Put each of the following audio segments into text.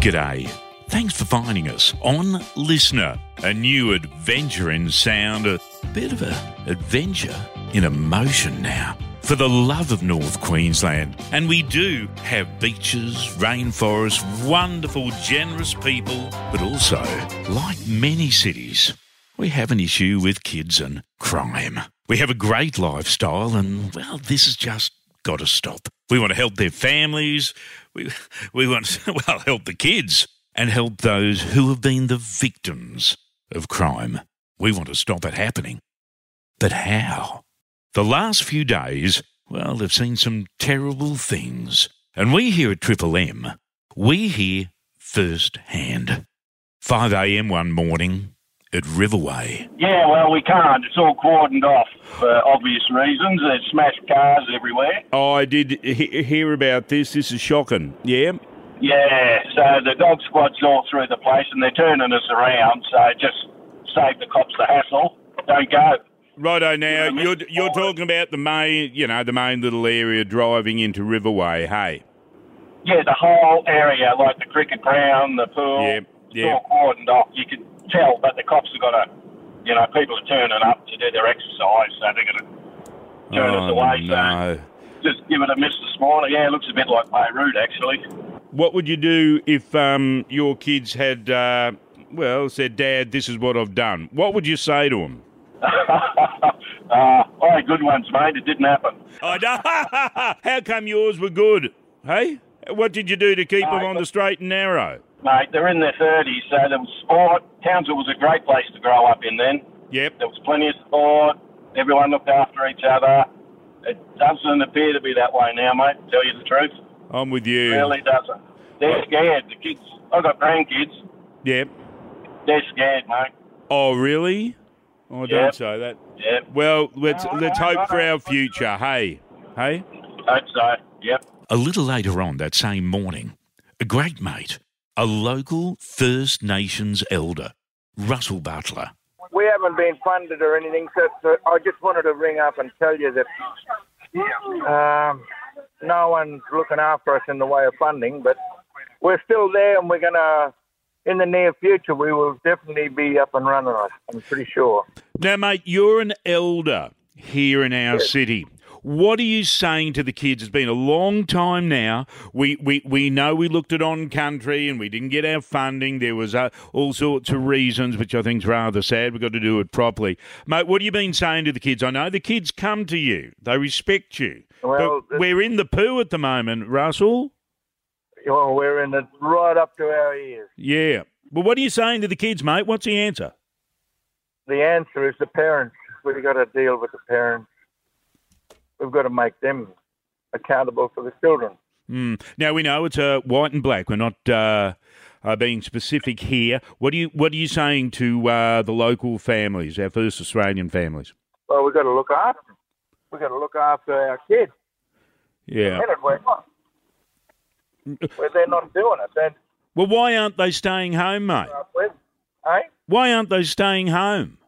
G'day. Thanks for finding us on LiSTNR, a new adventure in sound, a bit of a adventure in emotion now. For the love of North Queensland. And we do have beaches, rainforests, wonderful, generous people, but also, like many cities, we have an issue with kids and crime. We have a great lifestyle, and well, this is just got to stop. We want to help their families. We, we want to, well, help the kids and help those who have been the victims of crime. We want to stop it happening. But how? The last few days, well, they've seen some terrible things. And we here at Triple M, we hear first hand. 5 a.m. one morning at Riverway. Yeah, well, we can't. It's all cordoned off for obvious reasons. There's smashed cars everywhere. Oh, I did he- hear about this. This is shocking. Yeah. Yeah, so the dog squad's all through the place and they're turning us around, so just save the cops the hassle. Don't go. Righto. Now you're you're talking about the main, you know, the main little area driving into Riverway. Hey. Yeah, the whole area, like the cricket ground, the pool, Yeah, it's yeah. all cordoned off. You can tell, but the cops have got to, you know, people are turning up to do their exercise, so they're going to turn us Oh, away. no. So just give it a miss this morning. Yeah, it looks a bit like Beirut, actually. What would you do if um, your kids had, uh, well, said, "Dad, this is what I've done"? What would you say to them? uh, I good ones, mate. It didn't happen. Oh, no. How come yours were good? Hey, what did you do to keep them on the straight and narrow? Mate, they're in their 30s, so there was sport. Townsville was a great place to grow up in then. Yep. There was plenty of sport. Everyone looked after each other. It doesn't appear to be that way now, mate, tell you the truth. I'm with you. It really doesn't. They're scared. The kids, I've got grandkids. Yep. They're scared, mate. Oh, really? Oh, don't Yep. say that. Yep. Well, let's No, let's no, hope no, for our future. Hey, hey. Hope so. Yep. A little later on that same morning, a great mate, a local First Nations elder, Russell Butler, we haven't been funded or anything, so, so I just wanted to ring up and tell you that um, no one's looking after us in the way of funding, but we're still there and we're going to, in the near future, we will definitely be up and running, I- I'm pretty sure. Now, mate, you're an elder here in our city. What are you saying to the kids? It's been a long time now. We we, we know we looked at on country and we didn't get our funding. There was uh, all sorts of reasons, which I think is rather sad. We've got to do it properly, mate. What have you been saying to the kids? I know the kids come to you; they respect you. Well, but we're in the poo at the moment, Russell. Well, we're in it right up to our ears. Yeah. But what are you saying to the kids, mate? What's the answer? The answer is the parents. We've got to deal with the parents. We've got to make them accountable for the children. Mm. Now we know it's uh, white and black. We're not uh, uh, being specific here. What are you What are you saying to uh, the local families, our first Australian families? Well, we've got to look after them. We've got to look after our kids. Yeah. minute we're not. Well, they're not doing it. They're Well, why aren't they staying home, mate? with, eh? Why aren't they staying home?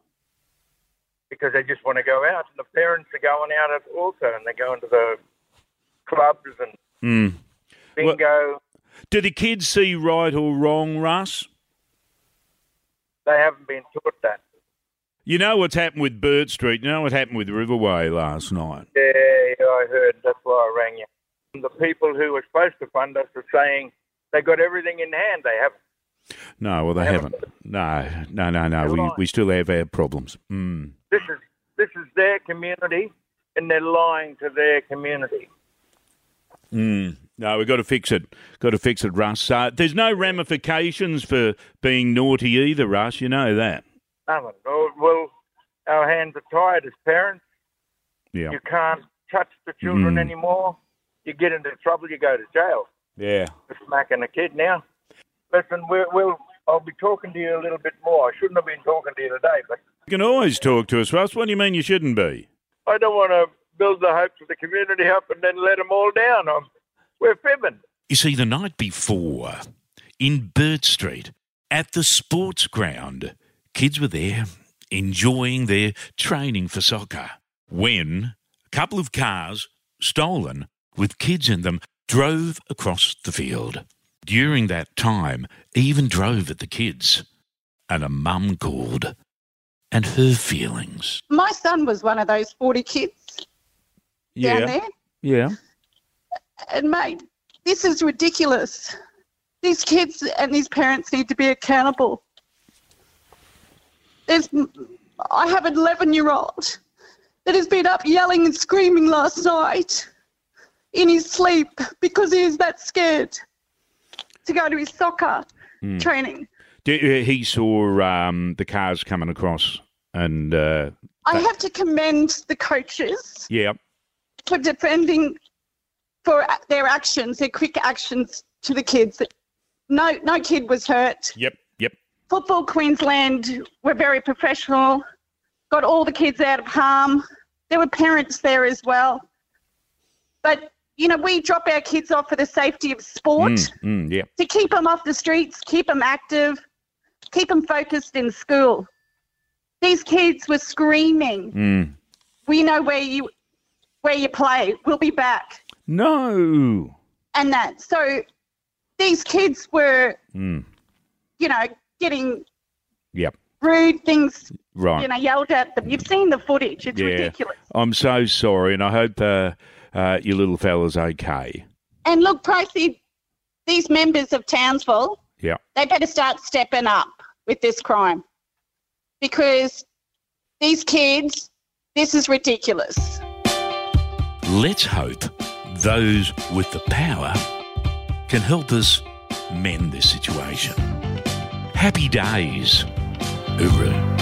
Because they just want to go out, and the parents are going out at also, and they're going to the clubs and Mm. bingo. Do the kids see right or wrong, Russ? They haven't been taught that. You know what's happened with Burt Street. You know what happened with Riverway last night. Yeah, yeah, I heard. That's why I rang you. And the people who were supposed to fund us are saying they got everything in hand. They haven't. No, well they haven't. No, no, no, no. We we still have our problems. Mm. This is this is their community, and they're lying to their community. Mm. No, we've got to fix it. Got to fix it, Russ. Uh, there's no ramifications for being naughty either, Russ. You know that. Nothing. Oh, Well, our hands are tied as parents. Yeah. You can't touch the children Mm. anymore. You get into trouble, you go to jail Yeah. for smacking a kid now. Listen, we'll, we'll, I'll be talking to you a little bit more. I shouldn't have been talking to you today, but You can always talk to us, Russ. What do you mean you shouldn't be? I don't want to build the hopes of the community up and then let them all down. I'm, we're fibbing. You see, the night before, in Bird Street, at the sports ground, kids were there enjoying their training for soccer when a couple of cars, stolen, with kids in them, drove across the field. During that time even drove at the kids. And a mum called. And her feelings. My son was one of those 40 kids Yeah. down there. Yeah. And mate, this is ridiculous. These kids and these parents need to be accountable. There's, I have an 11 year old that has been up yelling and screaming last night in his sleep because he is that scared to go to his soccer training. Uh, He saw um, the cars coming across, and uh, I have to commend the coaches yeah, for defending for their actions, their quick actions to the kids. No, no kid was hurt. yep, yep. Football Queensland were very professional, got all the kids out of harm. There were parents there as well. But, you know, we drop our kids off for the safety of sport Mm, mm, yeah. to keep them off the streets, keep them active, keep them focused in school. These kids were screaming, Mm. "We know where you where you play. We'll be back." No. And that. So these kids were, Mm. you know, getting Yep. rude things, Right. you know, yelled at them. You've seen the footage. It's yeah. ridiculous. I'm so sorry, and I hope uh, uh, your little fella's okay. And look, Pricey, these members of Townsville, Yeah. they better start stepping up with this crime because these kids, this is ridiculous. Let's hope those with the power can help us mend this situation. Happy days, Uru.